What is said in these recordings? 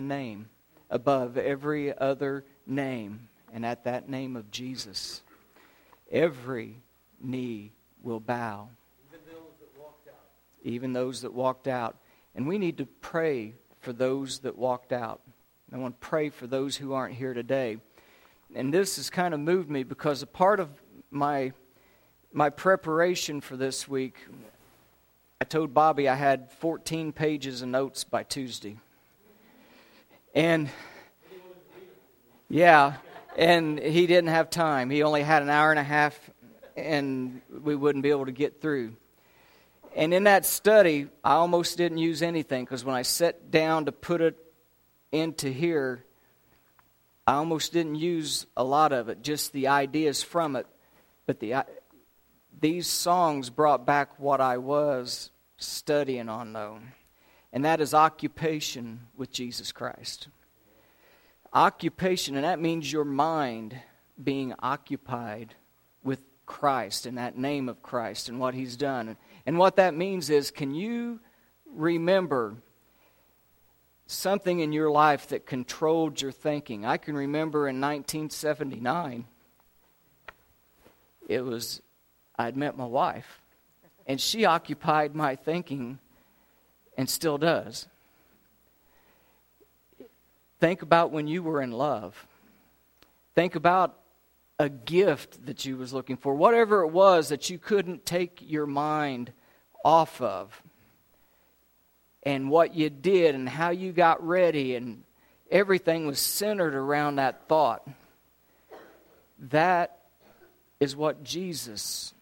name above every other name, and at that name of Jesus, every knee will bow. Even those that walked out. Even those that walked out. And we need to pray for those that walked out. I want to pray for those who aren't here today. And this has kind of moved me because a part of my my preparation for this week, I told Bobby I had 14 pages of notes by Tuesday. And yeah, and he didn't have time. He only had an hour and a half, and we wouldn't be able to get through. And in that study, I almost didn't use anything because when I sat down to put it into here, I almost didn't use a lot of it, just the ideas from it. But the, these songs brought back what I was studying on, though, and that is occupation with Jesus Christ. Occupation, and that means your mind being occupied with Christ and that name of Christ and what He's done. And what that means is can you remember something in your life that controlled your thinking? I can remember in 1979, it was, I'd met my wife, and she occupied my thinking and still does. Think about when you were in love. Think about a gift that you was looking for, whatever it was that you couldn't take your mind off of. And what you did and how you got ready and everything was centered around that thought. That is what Jesus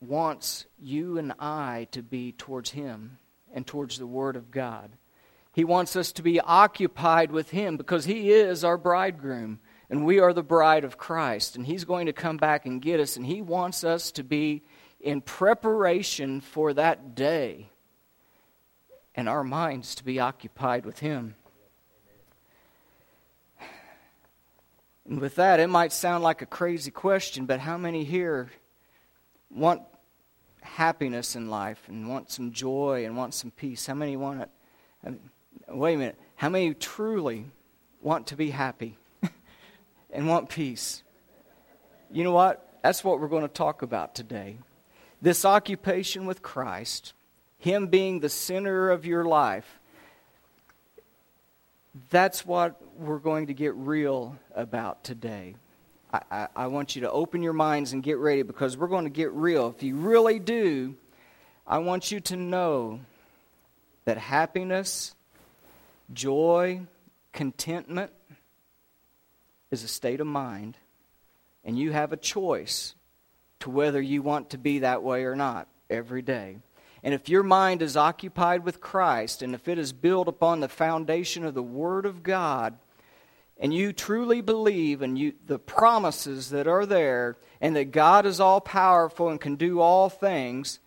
wants you and I to be towards Him and towards the Word of God. He wants us to be occupied with Him because He is our bridegroom and we are the bride of Christ. And He's going to come back and get us, and He wants us to be in preparation for that day and our minds to be occupied with Him. And with that, it might sound like a crazy question, but how many here want happiness in life and want some joy and want some peace? How many want it? Um, wait a minute. How many truly want to be happy and want peace? You know what? That's what we're going to talk about today. This occupation with Christ, Him being the center of your life, that's what we're going to get real about today. I, I, want you to open your minds and get ready because we're going to get real. If you really do, I want you to know that happiness Joy, contentment is a state of mind, and you have a choice to whether you want to be that way or not every day. And if your mind is occupied with Christ, and if it is built upon the foundation of the Word of God, and you truly believe in you, the promises that are there, and that God is all powerful and can do all things,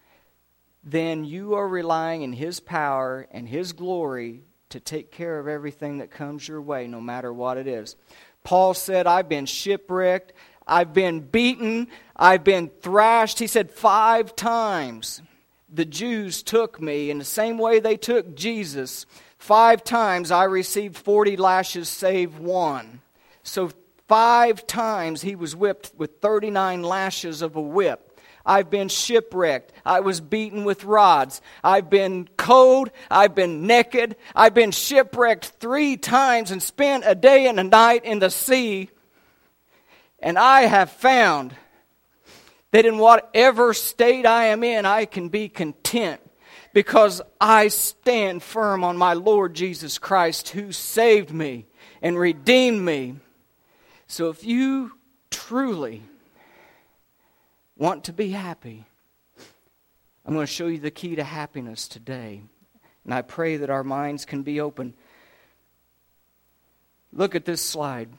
then you are relying in His power and His glory to take care of everything that comes your way, no matter what it is. Paul said, I've been shipwrecked, I've been beaten, I've been thrashed. He said, five times the Jews took me in the same way they took Jesus. Five times I received 40 lashes, save one. So, five times he was whipped with 39 lashes of a whip. I've been shipwrecked. I was beaten with rods. I've been cold. I've been naked. I've been shipwrecked three times and spent a day and a night in the sea. And I have found that in whatever state I am in, I can be content because I stand firm on my Lord Jesus Christ who saved me and redeemed me. So if you truly want to be happy, I'm going to show you the key to happiness today. And I pray that our minds can be open. Look at this slide.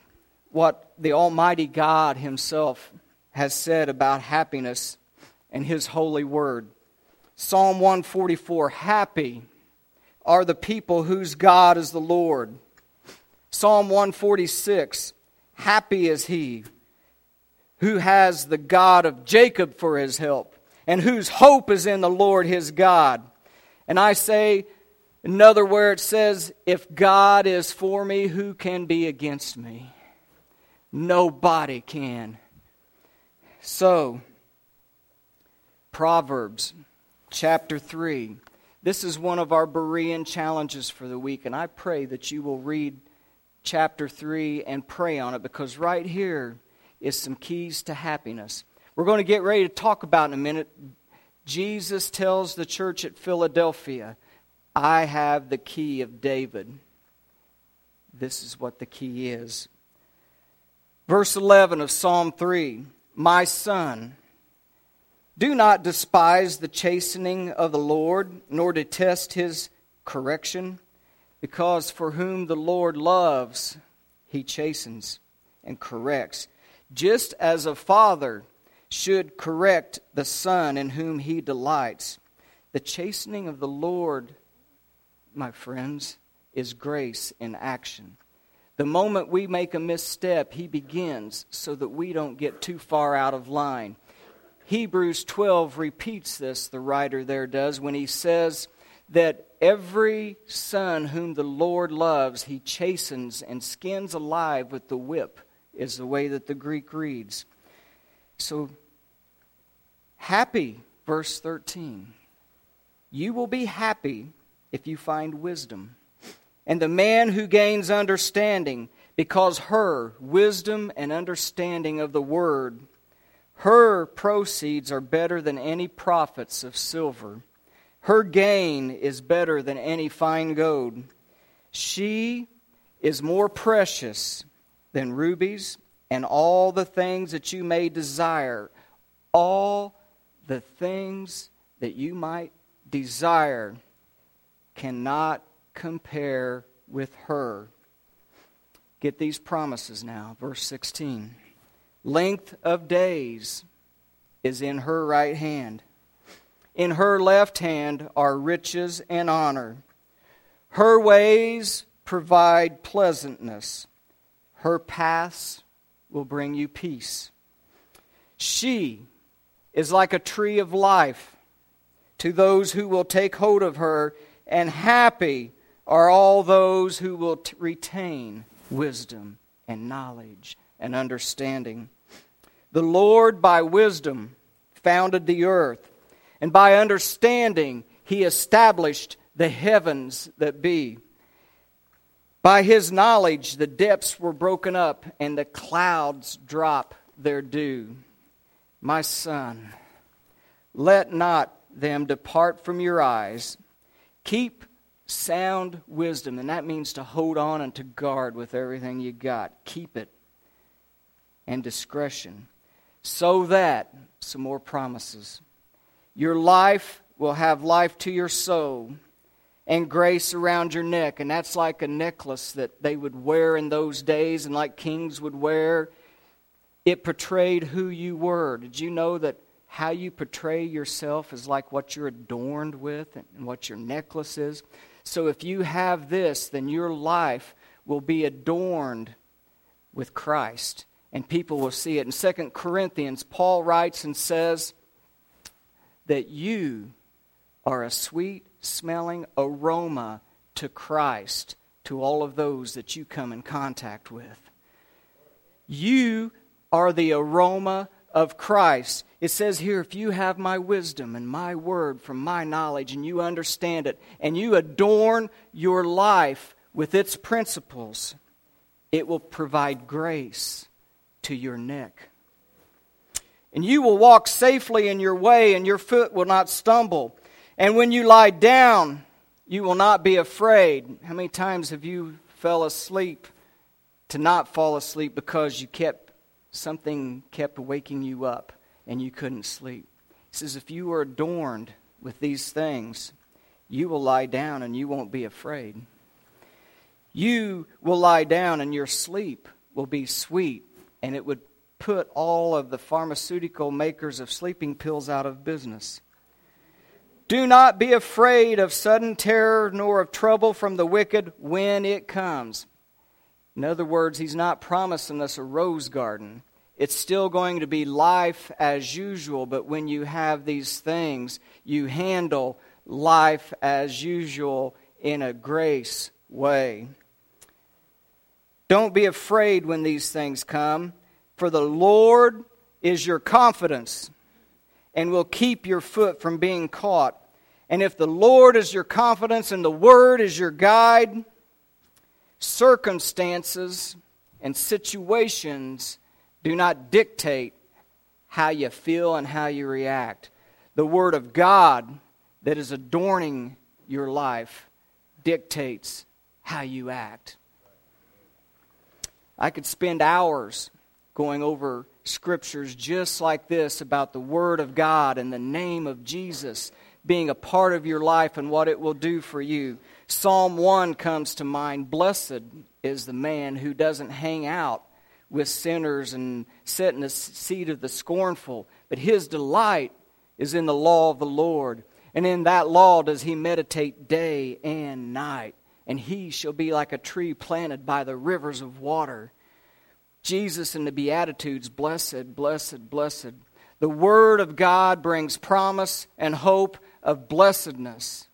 What the Almighty God Himself has said about happiness and His holy word. Psalm 144 Happy are the people whose God is the Lord. Psalm 146 Happy is he who has the God of Jacob for his help, and whose hope is in the Lord his God. And I say, Another where it says, If God is for me, who can be against me? Nobody can. So, Proverbs chapter 3. This is one of our Berean challenges for the week, and I pray that you will read chapter 3 and pray on it because right here is some keys to happiness. We're going to get ready to talk about in a minute. Jesus tells the church at Philadelphia, I have the key of David. This is what the key is. Verse 11 of Psalm 3 My son, do not despise the chastening of the Lord, nor detest his correction, because for whom the Lord loves, he chastens and corrects, just as a father should correct the son in whom he delights. The chastening of the Lord, my friends, is grace in action. The moment we make a misstep, he begins so that we don't get too far out of line. Hebrews 12 repeats this, the writer there does, when he says that every son whom the Lord loves, he chastens and skins alive with the whip, is the way that the Greek reads. So, happy, verse 13. You will be happy if you find wisdom. And the man who gains understanding, because her wisdom and understanding of the word her proceeds are better than any profits of silver. Her gain is better than any fine gold. She is more precious than rubies and all the things that you may desire. All the things that you might desire cannot compare with her. Get these promises now. Verse 16 length of days is in her right hand. In her left hand are riches and honor. Her ways provide pleasantness. Her paths will bring you peace. She is like a tree of life to those who will take hold of her, and happy are all those who will t- retain wisdom and knowledge and understanding. The Lord, by wisdom, founded the earth, and by understanding, he established the heavens that be. By his knowledge, the depths were broken up, and the clouds drop their dew. My son, let not them depart from your eyes. Keep sound wisdom, and that means to hold on and to guard with everything you got. Keep it and discretion, so that, some more promises, your life will have life to your soul and grace around your neck. And that's like a necklace that they would wear in those days and like kings would wear. It portrayed who you were. Did you know that how you portray yourself is like what you're adorned with and what your necklace is? So if you have this, then your life will be adorned with Christ and people will see it. In 2 Corinthians, Paul writes and says that you are a sweet smelling aroma to Christ to all of those that you come in contact with. You are the aroma of Christ. It says here, if you have my wisdom and my word from my knowledge and you understand it and you adorn your life with its principles, it will provide grace to your neck. And you will walk safely in your way, and your foot will not stumble. And when you lie down, you will not be afraid. How many times have you fell asleep to not fall asleep because you kept something kept waking you up and you couldn't sleep? He says, if you are adorned with these things, you will lie down and you won't be afraid. You will lie down and your sleep will be sweet and it would put all of the pharmaceutical makers of sleeping pills out of business. Do not be afraid of sudden terror nor of trouble from the wicked when it comes. In other words, he's not promising us a rose garden. It's still going to be life as usual, but when you have these things, you handle life as usual in a grace way. Don't be afraid when these things come, for the Lord is your confidence and will keep your foot from being caught. And if the Lord is your confidence and the Word is your guide, circumstances and situations do not dictate how you feel and how you react. The Word of God that is adorning your life dictates how you act. I could spend hours going over scriptures just like this about the Word of God and the name of Jesus being a part of your life and what it will do for you. Psalm 1 comes to mind. Blessed is the man who doesn't hang out with sinners and sit in the seat of the scornful, but his delight is in the law of the Lord. And in that law does he meditate day and night. And he shall be like a tree planted by the rivers of water. Jesus in the Beatitudes, blessed, blessed, blessed. The Word of God brings promise and hope of blessedness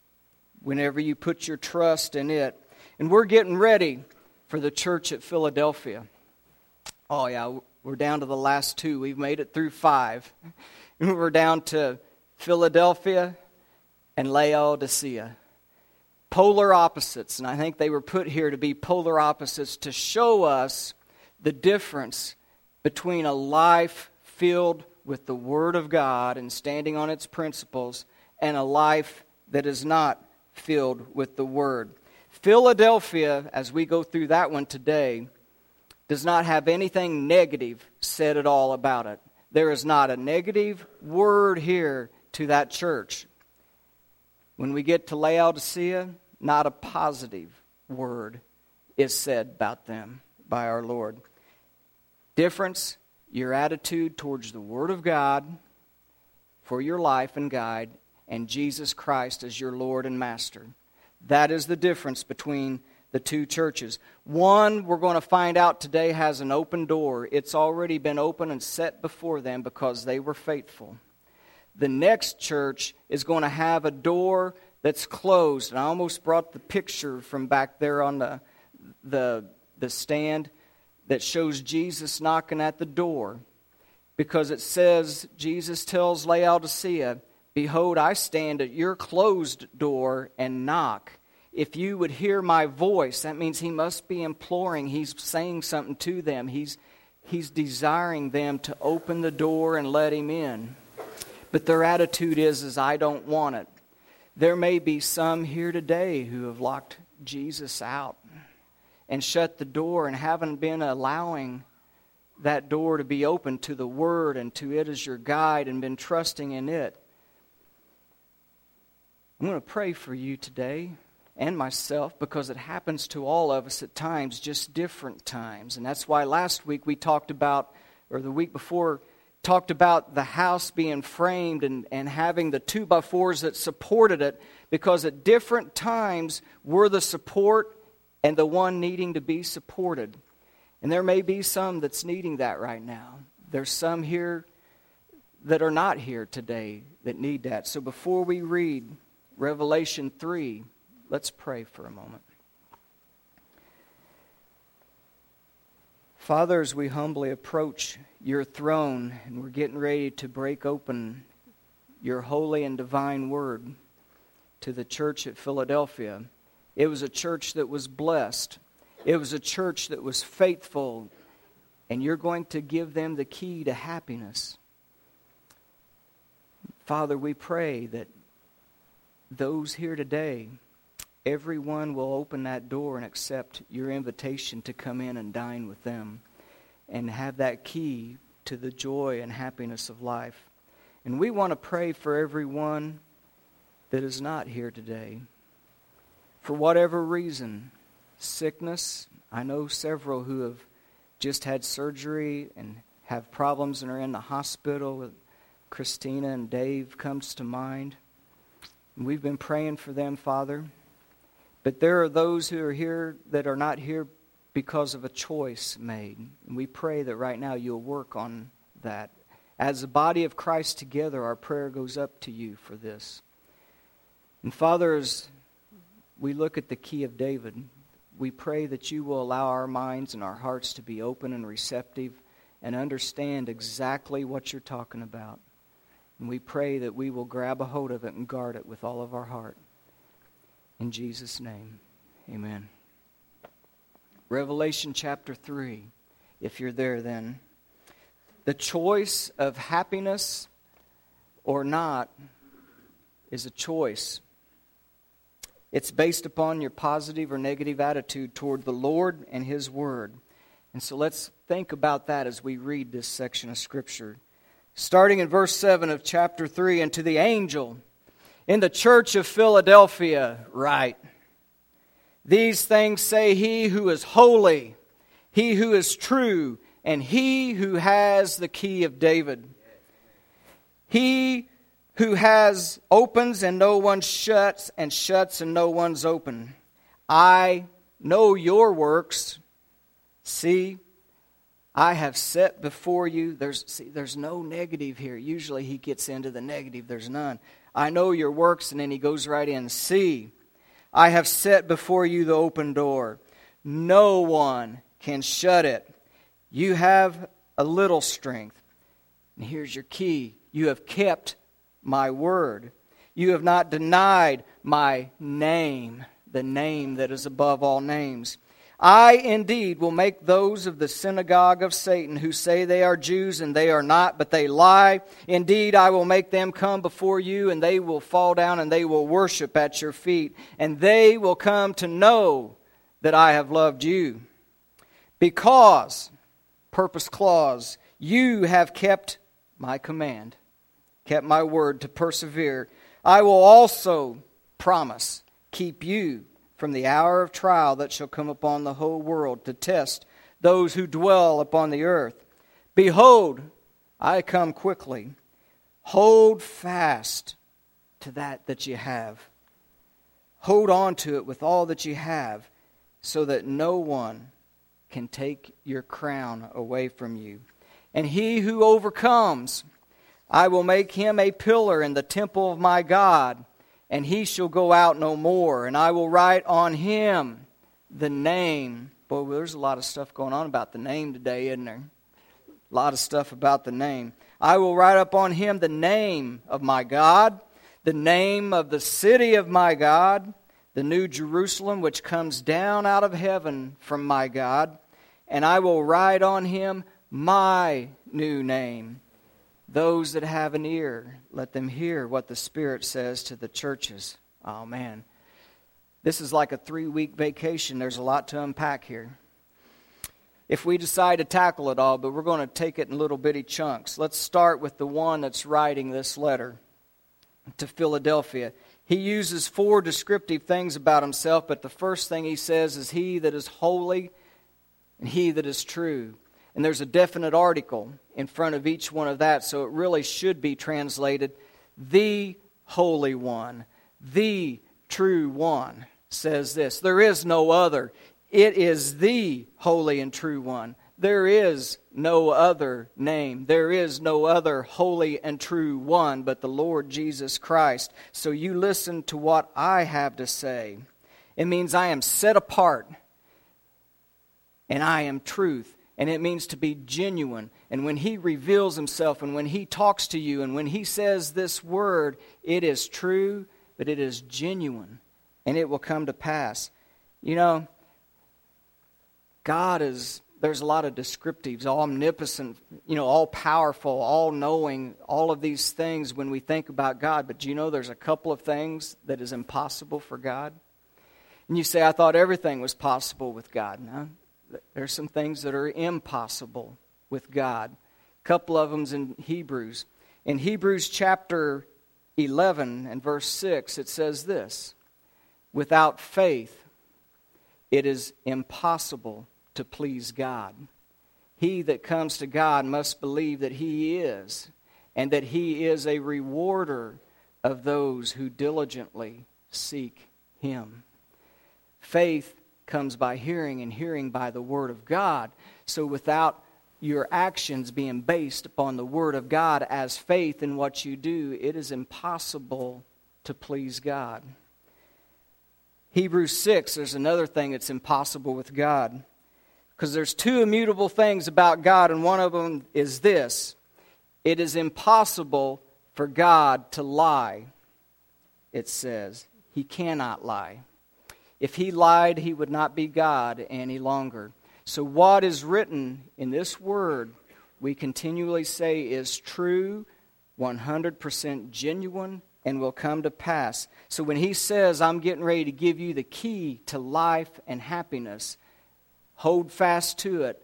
whenever you put your trust in it. And we're getting ready for the church at Philadelphia. Oh, yeah, we're down to the last two. We've made it through five. We're down to Philadelphia and Laodicea. Polar opposites, and I think they were put here to be polar opposites to show us the difference between a life filled with the Word of God and standing on its principles and a life that is not filled with the Word. Philadelphia, as we go through that one today, does not have anything negative said at all about it. There is not a negative word here to that church. When we get to Laodicea, not a positive word is said about them by our Lord. Difference your attitude towards the Word of God for your life and guide, and Jesus Christ as your Lord and Master. That is the difference between the two churches. One, we're going to find out today, has an open door. It's already been open and set before them because they were faithful. The next church is going to have a door that's closed. And I almost brought the picture from back there on the, the, the stand that shows Jesus knocking at the door because it says, Jesus tells Laodicea, Behold, I stand at your closed door and knock if you would hear my voice, that means he must be imploring. He's saying something to them. He's, he's desiring them to open the door and let him in. But their attitude is, is I don't want it. There may be some here today who have locked Jesus out and shut the door and haven't been allowing that door to be open to the Word and to it as your guide and been trusting in it. I'm going to pray for you today and myself because it happens to all of us at times, just different times. And that's why last week we talked about, or the week before, talked about the house being framed and, and having the two by fours that supported it because at different times we're the support and the one needing to be supported. And there may be some that's needing that right now. There's some here that are not here today that need that. So before we read Revelation 3, Let's pray for a moment. Father, as we humbly approach your throne and we're getting ready to break open your holy and divine word to the church at Philadelphia, it was a church that was blessed. It was a church that was faithful, and you're going to give them the key to happiness. Father, we pray that those here today everyone will open that door and accept your invitation to come in and dine with them and have that key to the joy and happiness of life. And we want to pray for everyone that is not here today. For whatever reason, sickness, I know several who have just had surgery and have problems and are in the hospital. Christina and Dave comes to mind. We've been praying for them, Father. But there are those who are here that are not here because of a choice made. And we pray that right now you'll work on that. As the body of Christ together, our prayer goes up to you for this. And Father, as we look at the key of David. We pray that you will allow our minds and our hearts to be open and receptive and understand exactly what you're talking about. And we pray that we will grab a hold of it and guard it with all of our heart. In Jesus' name, amen. Revelation chapter 3, if you're there then. The choice of happiness or not is a choice. It's based upon your positive or negative attitude toward the Lord and His Word. And so let's think about that as we read this section of Scripture. Starting in verse 7 of chapter 3 And to the angel in the church of Philadelphia, write These things say he who is holy, he who is true, and he who has the key of David. He who has opens and no one shuts, and shuts and no one's open. I know your works. See, I have set before you. There's, see, there's no negative here. Usually he gets into the negative, there's none. I know your works, and then he goes right in. See, I have set before you the open door. No one can shut it. You have a little strength. And here's your key you have kept my word. You have not denied my name, the name that is above all names. I indeed will make those of the synagogue of Satan who say they are Jews and they are not, but they lie. Indeed, I will make them come before you, and they will fall down and they will worship at your feet, and they will come to know that I have loved you. Because, purpose clause, you have kept my command, kept my word to persevere. I will also promise keep you from the hour of trial that shall come upon the whole world to test those who dwell upon the earth. Behold, I come quickly. Hold fast to that that you have. Hold on to it with all that you have, so that no one can take your crown away from you. And he who overcomes, I will make him a pillar in the temple of my God and he shall go out no more. And I will write on him the name. Boy, well, there's a lot of stuff going on about the name today, isn't there? A lot of stuff about the name. I will write up on him the name of my God, the name of the city of my God, the new Jerusalem which comes down out of heaven from my God, and I will write on him my new name those that have an ear, let them hear what the Spirit says to the churches. Oh, man. This is like a three week vacation. There's a lot to unpack here. If we decide to tackle it all, but we're going to take it in little bitty chunks. Let's start with the one that's writing this letter to Philadelphia. He uses four descriptive things about himself, but the first thing he says is He that is holy and He that is true. And there's a definite article in front of each one of that, so it really should be translated the Holy One, the true one says this. There is no other. It is the Holy and True One. There is no other name. There is no other holy and true one but the Lord Jesus Christ. So you listen to what I have to say. It means I am set apart and I am truth and it means to be genuine. And when He reveals Himself, and when He talks to you, and when He says this word, it is true, but it is genuine, and it will come to pass. You know, God is, there's a lot of descriptives, omnipotent, you know, all powerful, all knowing, all of these things when we think about God. But do you know there's a couple of things that is impossible for God? And you say, I thought everything was possible with God. No, there's some things that are impossible with God. A couple of them's in Hebrews. In Hebrews chapter 11 and verse 6, it says this Without faith, it is impossible to please God. He that comes to God must believe that He is, and that He is a rewarder of those who diligently seek Him. Faith comes by hearing, and hearing by the Word of God. So without your actions being based upon the Word of God as faith in what you do, it is impossible to please God. Hebrews 6, there's another thing that's impossible with God. Because there's two immutable things about God, and one of them is this it is impossible for God to lie, it says. He cannot lie. If he lied, he would not be God any longer. So, what is written in this word, we continually say is true, 100% genuine, and will come to pass. So, when he says, I'm getting ready to give you the key to life and happiness, hold fast to it.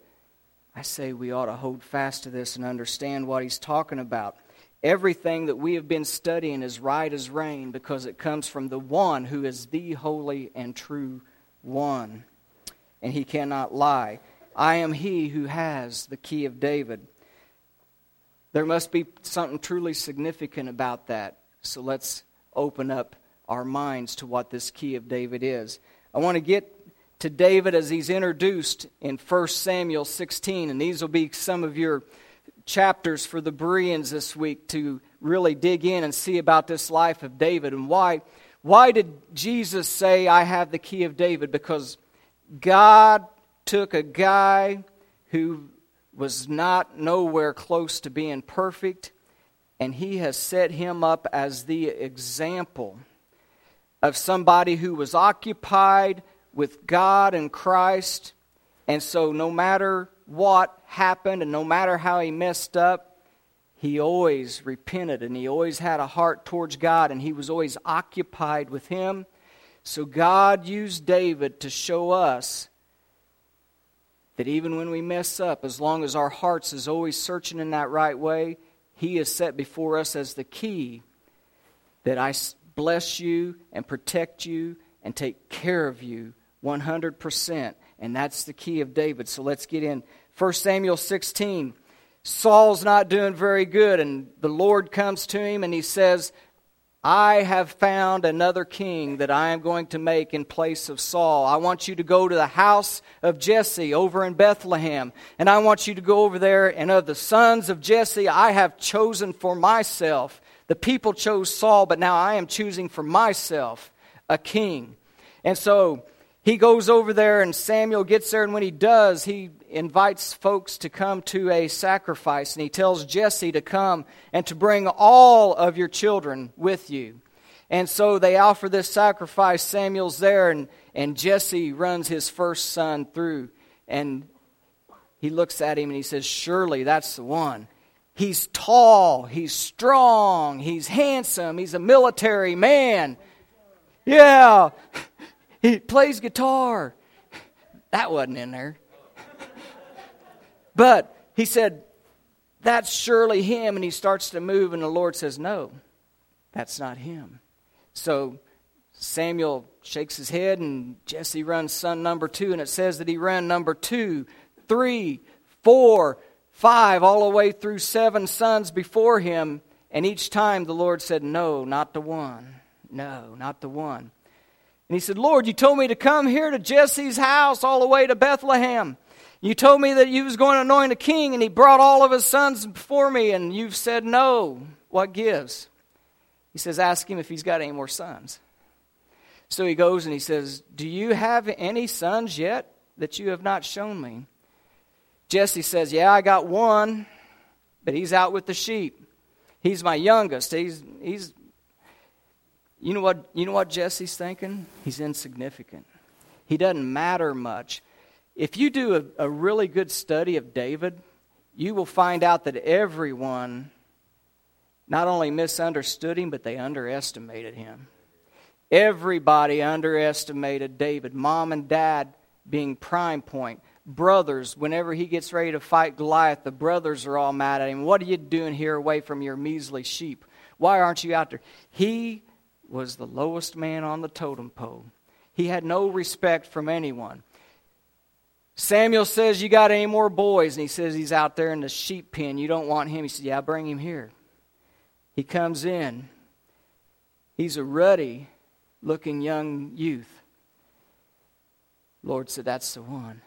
I say we ought to hold fast to this and understand what he's talking about. Everything that we have been studying is right as rain because it comes from the one who is the holy and true one. And he cannot lie. I am he who has the key of David. There must be something truly significant about that. So let's open up our minds to what this key of David is. I want to get to David as he's introduced in 1 Samuel 16, and these will be some of your chapters for the Bereans this week to really dig in and see about this life of David and why why did Jesus say I have the key of David because God took a guy who was not nowhere close to being perfect and he has set him up as the example of somebody who was occupied with God and Christ. And so no matter what happened, and no matter how he messed up, he always repented and he always had a heart towards God and he was always occupied with him. So God used David to show us that even when we mess up, as long as our hearts is always searching in that right way, he is set before us as the key that I bless you and protect you and take care of you 100%. And that's the key of David. So let's get in 1 Samuel 16. Saul's not doing very good, and the Lord comes to him and he says, I have found another king that I am going to make in place of Saul. I want you to go to the house of Jesse over in Bethlehem. And I want you to go over there, and of the sons of Jesse, I have chosen for myself. The people chose Saul, but now I am choosing for myself a king. And so he goes over there, and Samuel gets there, and when he does, he invites folks to come to a sacrifice, and he tells Jesse to come and to bring all of your children with you. And so they offer this sacrifice. Samuel's there, and, and Jesse runs his first son through, and he looks at him and he says, Surely that's the one. He's tall, he's strong, he's handsome, he's a military man. Yeah. He plays guitar. That wasn't in there. But he said, That's surely him. And he starts to move, and the Lord says, No, that's not him. So Samuel shakes his head, and Jesse runs son number two. And it says that he ran number two, three, four, five, all the way through seven sons before him. And each time the Lord said, No, not the one. No, not the one. And he said, Lord, you told me to come here to Jesse's house all the way to Bethlehem. You told me that you was going to anoint a king, and he brought all of his sons before me, and you've said no. What gives? He says, Ask him if he's got any more sons. So he goes and he says, Do you have any sons yet that you have not shown me? Jesse says, Yeah, I got one, but he's out with the sheep. He's my youngest. He's, he's you know what, you know what Jesse's thinking? He's insignificant. He doesn't matter much. If you do a, a really good study of David, you will find out that everyone not only misunderstood him, but they underestimated him. Everybody underestimated David. Mom and dad being prime point. Brothers, whenever he gets ready to fight Goliath, the brothers are all mad at him. What are you doing here away from your measly sheep? Why aren't you out there? He was the lowest man on the totem pole. He had no respect from anyone. Samuel says, You got any more boys? And he says, He's out there in the sheep pen. You don't want him. He says, Yeah, bring him here. He comes in. He's a ruddy looking young youth. Lord said, That's the one.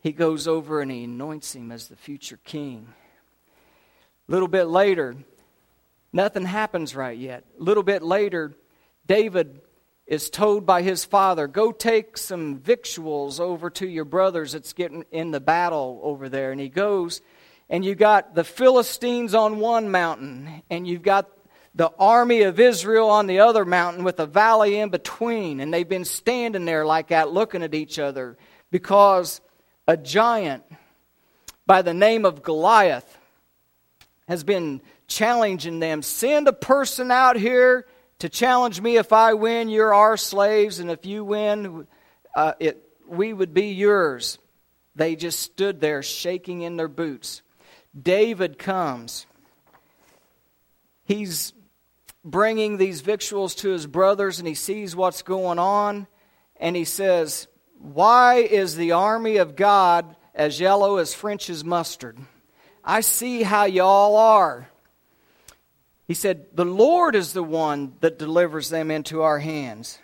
He goes over and he anoints him as the future king. A little bit later, Nothing happens right yet. A little bit later, David is told by his father, Go take some victuals over to your brothers that's getting in the battle over there. And he goes, and you got the Philistines on one mountain, and you've got the army of Israel on the other mountain with a valley in between. And they've been standing there like that, looking at each other, because a giant by the name of Goliath has been challenging them. Send a person out here to challenge me. If I win, you're our slaves, and if you win, uh, it, we would be yours. They just stood there shaking in their boots. David comes. He's bringing these victuals to his brothers, and he sees what's going on, and he says, Why is the army of God as yellow as French's mustard? I see how y'all are. He said, The Lord is the one that delivers them into our hands.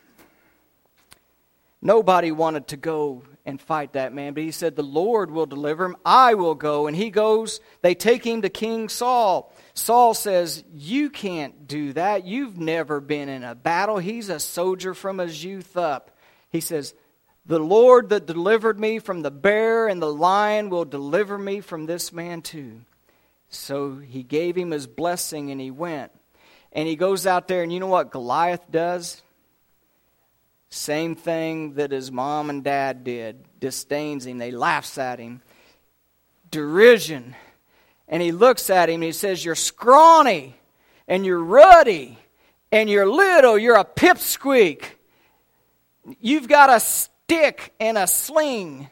Nobody wanted to go and fight that man, but he said, The Lord will deliver him. I will go. And he goes, they take him to King Saul. Saul says, You can't do that. You've never been in a battle. He's a soldier from his youth up. He says, The Lord that delivered me from the bear and the lion will deliver me from this man too. So he gave him his blessing and he went. And he goes out there, and you know what Goliath does? Same thing that his mom and dad did disdains him, they laughs at him. Derision. And he looks at him and he says, You're scrawny and you're ruddy and you're little, you're a pipsqueak. You've got a stick and a sling.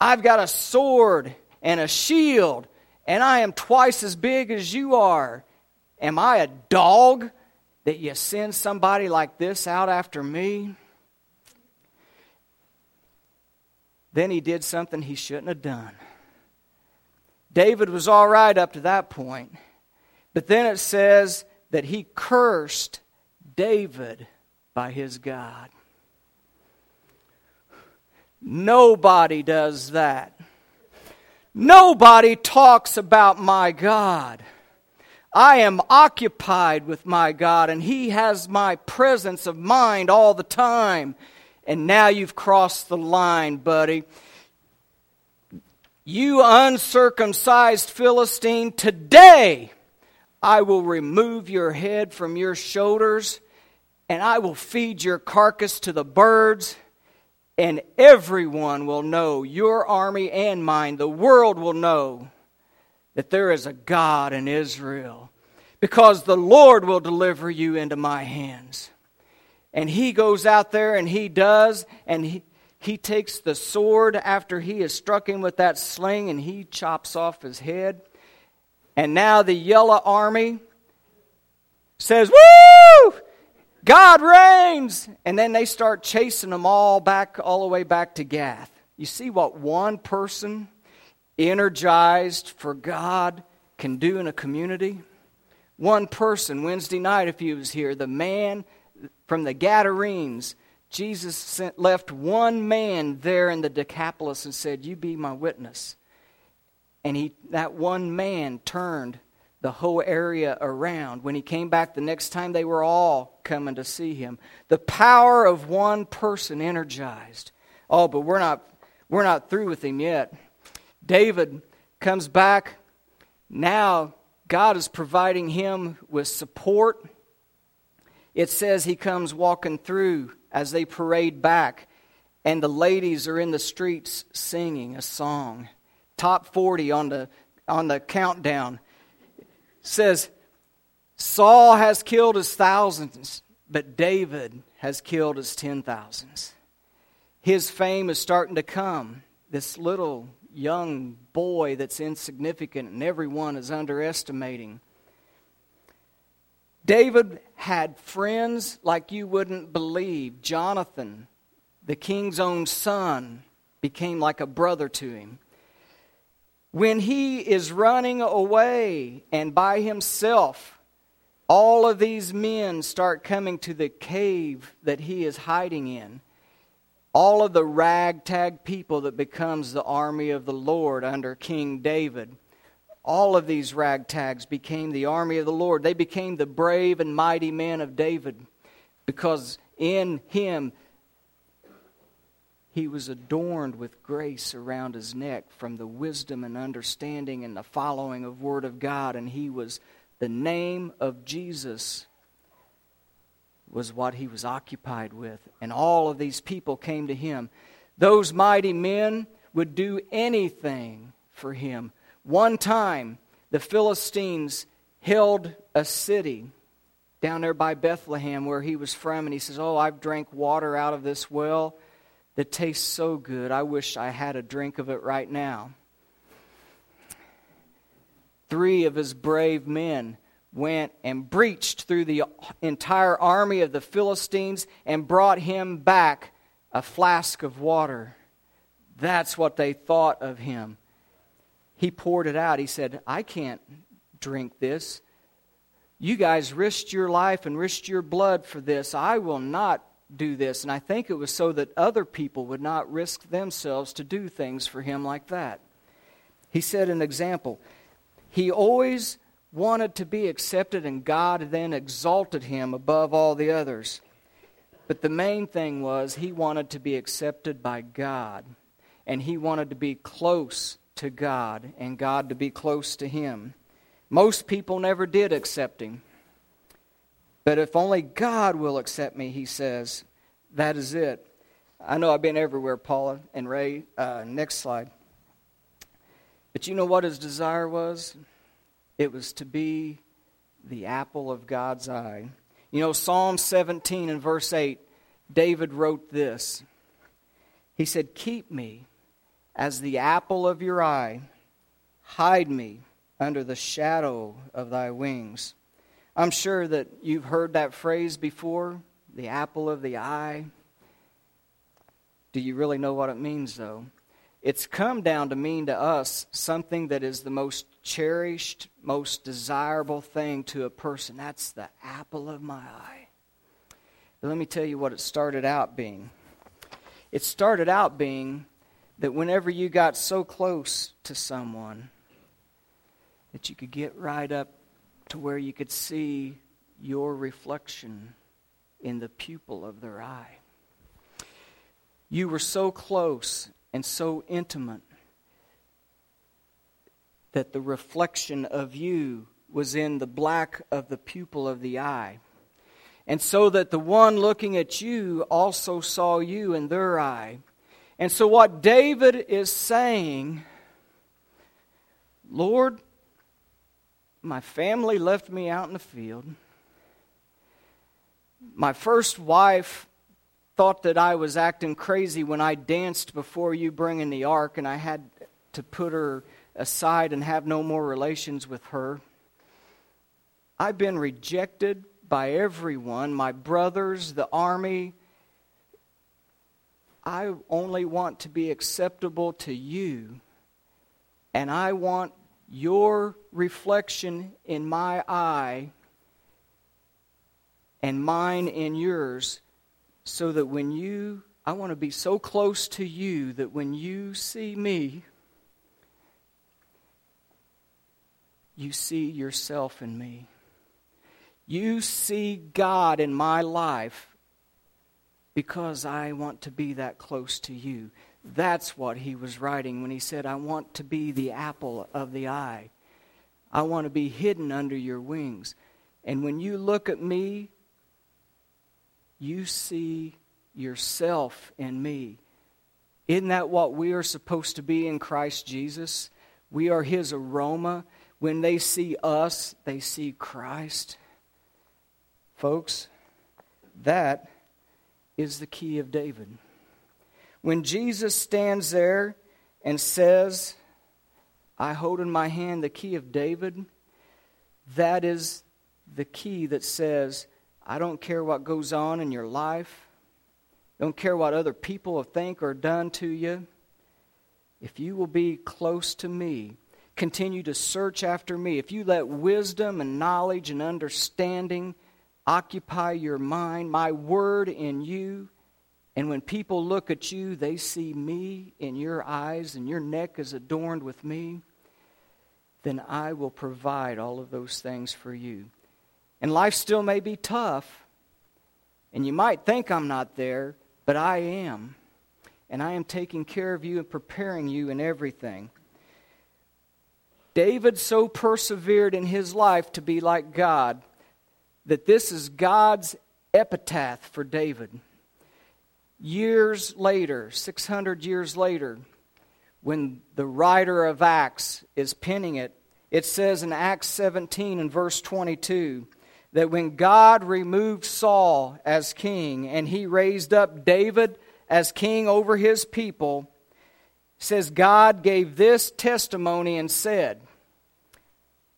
I've got a sword and a shield and I am twice as big as you are. Am I a dog that you send somebody like this out after me? Then he did something he shouldn't have done. David was all right up to that point. But then it says that he cursed David by his God. Nobody does that. Nobody talks about my God. I am occupied with my God, and He has my presence of mind all the time. And now you've crossed the line, buddy. You uncircumcised Philistine, today I will remove your head from your shoulders, and I will feed your carcass to the birds and everyone will know, your army and mine, the world will know that there is a God in Israel because the Lord will deliver you into my hands. And he goes out there and he does, and he, he takes the sword after he has struck him with that sling and he chops off his head. And now the yellow army says, Woo! God reigns! And then they start chasing them all back, all the way back to Gath. You see what one person energized for God can do in a community? One person, Wednesday night, if he was here, the man from the Gadarenes, Jesus sent, left one man there in the Decapolis and said, You be my witness. And he, that one man turned the whole area around. When he came back the next time, they were all coming to see him. The power of one person energized. Oh, but we're not, we're not through with him yet. David comes back. Now, God is providing him with support. It says he comes walking through as they parade back, and the ladies are in the streets singing a song. Top 40 on the, on the countdown says, Saul has killed his thousands, but David has killed his ten thousands. His fame is starting to come. This little young boy that's insignificant and everyone is underestimating. David had friends like you wouldn't believe. Jonathan, the king's own son, became like a brother to him when he is running away and by himself, all of these men start coming to the cave that he is hiding in. All of the ragtag people that becomes the army of the Lord under King David. All of these ragtags became the army of the Lord. They became the brave and mighty men of David because in him he was adorned with grace around his neck from the wisdom and understanding and the following of word of God. And he was the name of Jesus was what he was occupied with. And all of these people came to him. Those mighty men would do anything for him. One time the Philistines held a city down there by Bethlehem where he was from. And he says oh I've drank water out of this well that tastes so good. I wish I had a drink of it right now. Three of his brave men went and breached through the entire army of the Philistines and brought him back a flask of water. That's what they thought of him. He poured it out. He said, I can't drink this. You guys risked your life and risked your blood for this. I will not do this. And I think it was so that other people would not risk themselves to do things for him like that. He said an example. He always wanted to be accepted, and God then exalted him above all the others. But the main thing was he wanted to be accepted by God, and he wanted to be close to God, and God to be close to him. Most people never did accept him. But if only God will accept me, he says, that is it. I know I've been everywhere, Paula and Ray. Uh, next slide. But you know what his desire was? It was to be the apple of God's eye. You know, Psalm 17 and verse 8, David wrote this. He said, Keep me as the apple of your eye, hide me under the shadow of thy wings. I'm sure that you've heard that phrase before the apple of the eye. Do you really know what it means, though? It's come down to mean to us something that is the most cherished, most desirable thing to a person. That's the apple of my eye. But let me tell you what it started out being. It started out being that whenever you got so close to someone, that you could get right up to where you could see your reflection in the pupil of their eye. You were so close and so intimate that the reflection of you was in the black of the pupil of the eye. And so that the one looking at you also saw you in their eye. And so, what David is saying, Lord, my family left me out in the field. My first wife thought that I was acting crazy when I danced before you bringing the ark, and I had to put her aside and have no more relations with her. I've been rejected by everyone my brothers, the army. I only want to be acceptable to you, and I want your reflection in my eye and mine in yours so that when you, I want to be so close to you that when you see me, you see yourself in me. You see God in my life because I want to be that close to you. That's what he was writing when he said, I want to be the apple of the eye. I want to be hidden under your wings. And when you look at me, you see yourself in me. Isn't that what we are supposed to be in Christ Jesus? We are his aroma. When they see us, they see Christ. Folks, that is the key of David. When Jesus stands there and says, I hold in my hand the key of David, that is the key that says, I don't care what goes on in your life, don't care what other people think or done to you. If you will be close to me, continue to search after me, if you let wisdom and knowledge and understanding occupy your mind, my word in you, and when people look at you, they see me in your eyes and your neck is adorned with me, then I will provide all of those things for you. And life still may be tough, And you might think I'm not there, but I am. And I am taking care of you and preparing you in everything. David so persevered in his life to be like God that this is God's epitaph for David. Years later, 600 years later, when the writer of Acts is penning it, it says in Acts 17 and verse 22 that when God removed Saul as king and he raised up David as king over his people, says God gave this testimony and said,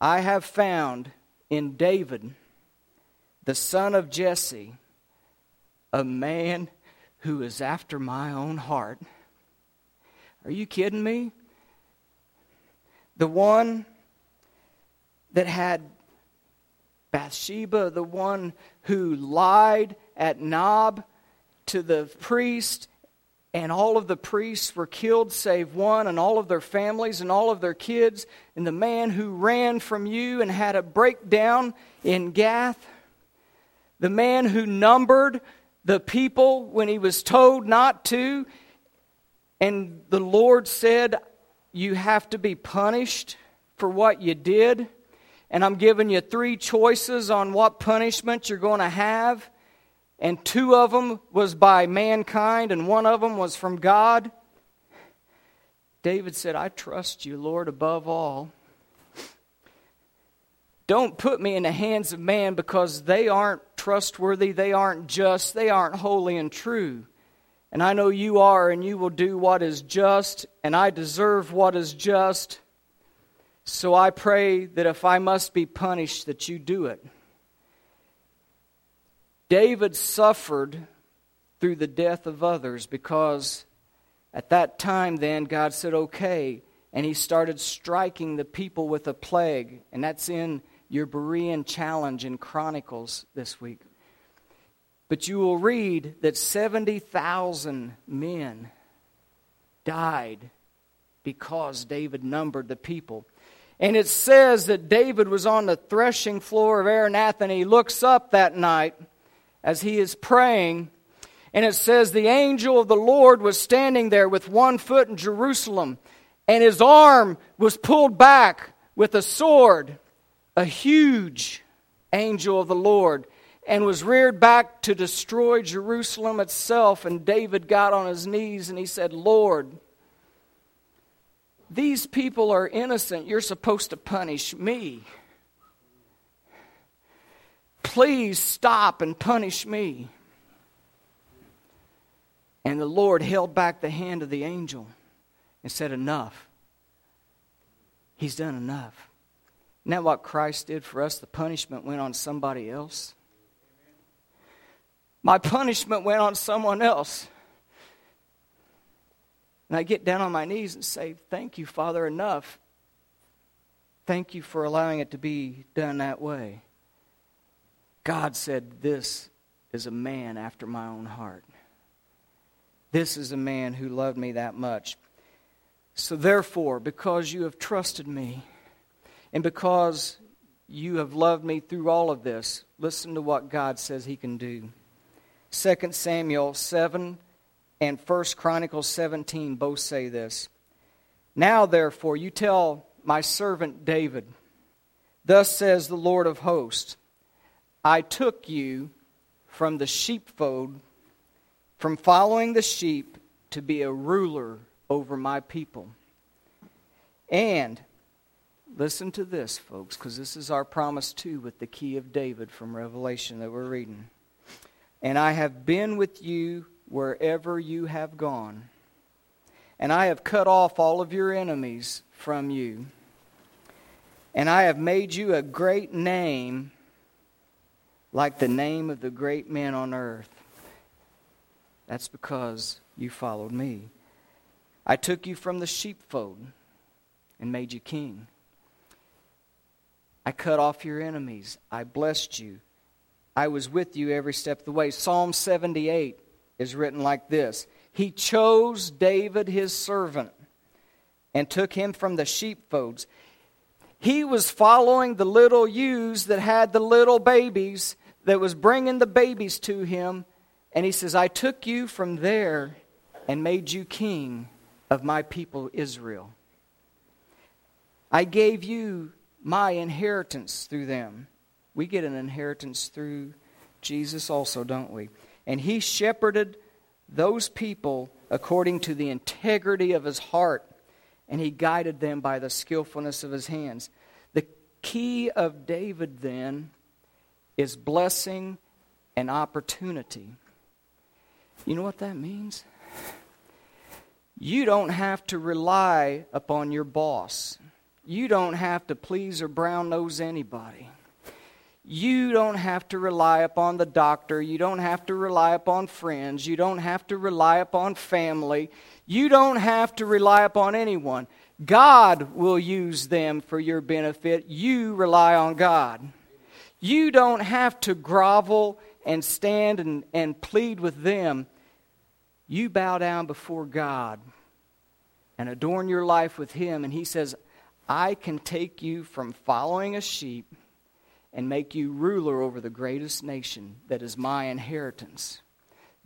I have found in David, the son of Jesse, a man who is after my own heart. Are you kidding me? The one that had Bathsheba, the one who lied at Nob to the priest, and all of the priests were killed save one, and all of their families and all of their kids, and the man who ran from you and had a breakdown in Gath, the man who numbered the people when he was told not to, and the Lord said, You have to be punished for what you did and I'm giving you three choices on what punishment you're going to have, and two of them was by mankind, and one of them was from God. David said, I trust you, Lord, above all. Don't put me in the hands of man because they aren't trustworthy, they aren't just, they aren't holy and true. And I know you are, and you will do what is just, and I deserve what is just. So I pray that if I must be punished, that you do it. David suffered through the death of others because at that time, then, God said, okay. And he started striking the people with a plague. And that's in your Berean challenge in Chronicles this week. But you will read that 70,000 men died because David numbered the people. And it says that David was on the threshing floor of Araunah, and he looks up that night as he is praying. And it says, The angel of the Lord was standing there with one foot in Jerusalem, and his arm was pulled back with a sword, a huge angel of the Lord, and was reared back to destroy Jerusalem itself. And David got on his knees and he said, Lord, these people are innocent. You're supposed to punish me. Please stop and punish me. And the Lord held back the hand of the angel and said, Enough. He's done enough. Isn't that what Christ did for us? The punishment went on somebody else. My punishment went on someone else. And I get down on my knees and say, Thank you, Father, enough. Thank you for allowing it to be done that way. God said, This is a man after my own heart. This is a man who loved me that much. So, therefore, because you have trusted me, and because you have loved me through all of this, listen to what God says He can do. 2 Samuel 7 and 1 Chronicles 17 both say this. Now, therefore, you tell my servant David, Thus says the Lord of hosts, I took you from the sheepfold, from following the sheep, to be a ruler over my people. And, listen to this, folks, because this is our promise too with the key of David from Revelation that we're reading. And I have been with you wherever you have gone. And I have cut off all of your enemies from you. And I have made you a great name, like the name of the great men on earth. That's because you followed me. I took you from the sheepfold and made you king. I cut off your enemies. I blessed you. I was with you every step of the way. Psalm 78 is written like this He chose David, his servant, and took him from the sheepfolds. He was following the little ewes that had the little babies that was bringing the babies to him. And he says, I took you from there and made you king of my people Israel. I gave you my inheritance through them. We get an inheritance through Jesus also, don't we? And he shepherded those people according to the integrity of his heart, and he guided them by the skillfulness of his hands. The key of David, then, is blessing and opportunity. You know what that means? You don't have to rely upon your boss. You don't have to please or brown nose anybody. You don't have to rely upon the doctor. You don't have to rely upon friends. You don't have to rely upon family. You don't have to rely upon anyone. God will use them for your benefit. You rely on God. You don't have to grovel and stand and, and plead with them. You bow down before God and adorn your life with Him. And He says, I can take you from following a sheep and make you ruler over the greatest nation that is my inheritance.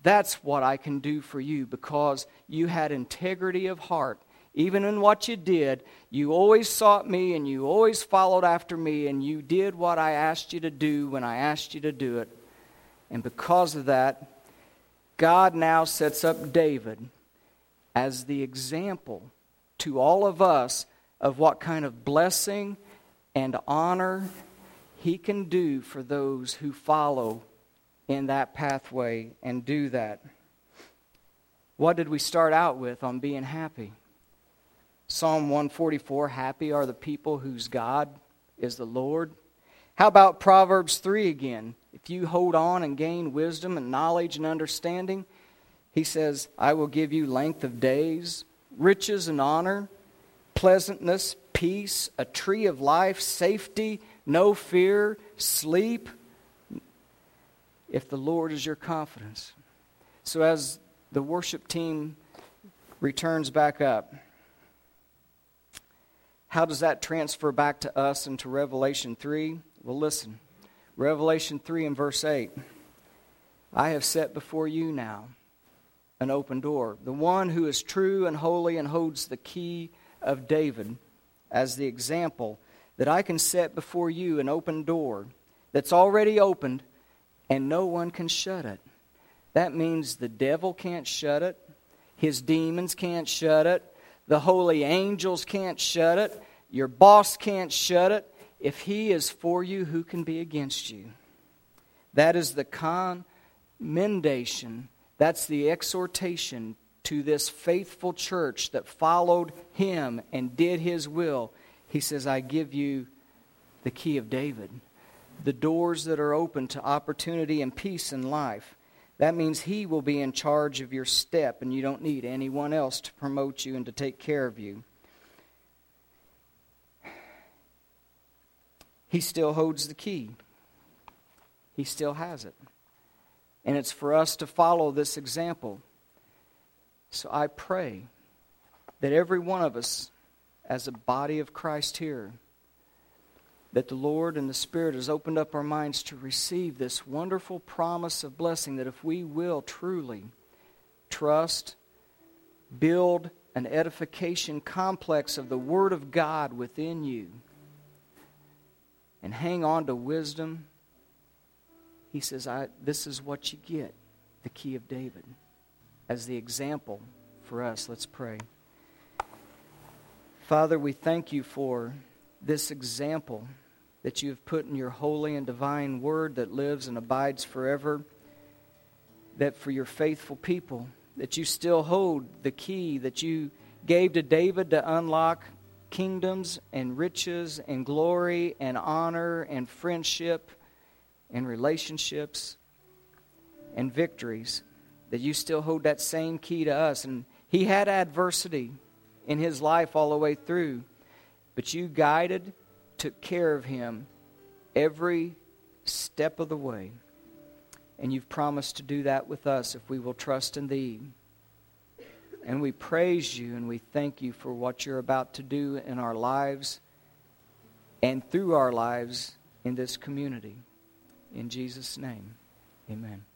That's what I can do for you because you had integrity of heart. Even in what you did, you always sought me and you always followed after me and you did what I asked you to do when I asked you to do it. And because of that, God now sets up David as the example to all of us of what kind of blessing and honor he can do for those who follow in that pathway and do that. What did we start out with on being happy? Psalm 144 Happy are the people whose God is the Lord. How about Proverbs 3 again? If you hold on and gain wisdom and knowledge and understanding, he says, I will give you length of days, riches and honor, pleasantness, peace, a tree of life, safety, no fear, sleep, if the Lord is your confidence. So, as the worship team returns back up, how does that transfer back to us into Revelation 3? Well, listen. Revelation 3 and verse 8. I have set before you now an open door. The one who is true and holy and holds the key of David as the example that I can set before you an open door that's already opened and no one can shut it. That means the devil can't shut it, his demons can't shut it, the holy angels can't shut it, your boss can't shut it. If he is for you, who can be against you? That is the commendation, that's the exhortation to this faithful church that followed him and did his will he says, I give you the key of David, the doors that are open to opportunity and peace in life. That means He will be in charge of your step, and you don't need anyone else to promote you and to take care of you. He still holds the key, He still has it. And it's for us to follow this example. So I pray that every one of us as a body of Christ here that the Lord and the Spirit has opened up our minds to receive this wonderful promise of blessing that if we will truly trust, build an edification complex of the Word of God within you, and hang on to wisdom, he says, I, This is what you get the key of David as the example for us. Let's pray. Father, we thank you for this example that you have put in your holy and divine word that lives and abides forever. That for your faithful people, that you still hold the key that you gave to David to unlock kingdoms and riches and glory and honor and friendship and relationships and victories. That you still hold that same key to us. And he had adversity in his life all the way through. But you guided, took care of him every step of the way. And you've promised to do that with us if we will trust in thee. And we praise you and we thank you for what you're about to do in our lives and through our lives in this community. In Jesus' name, amen.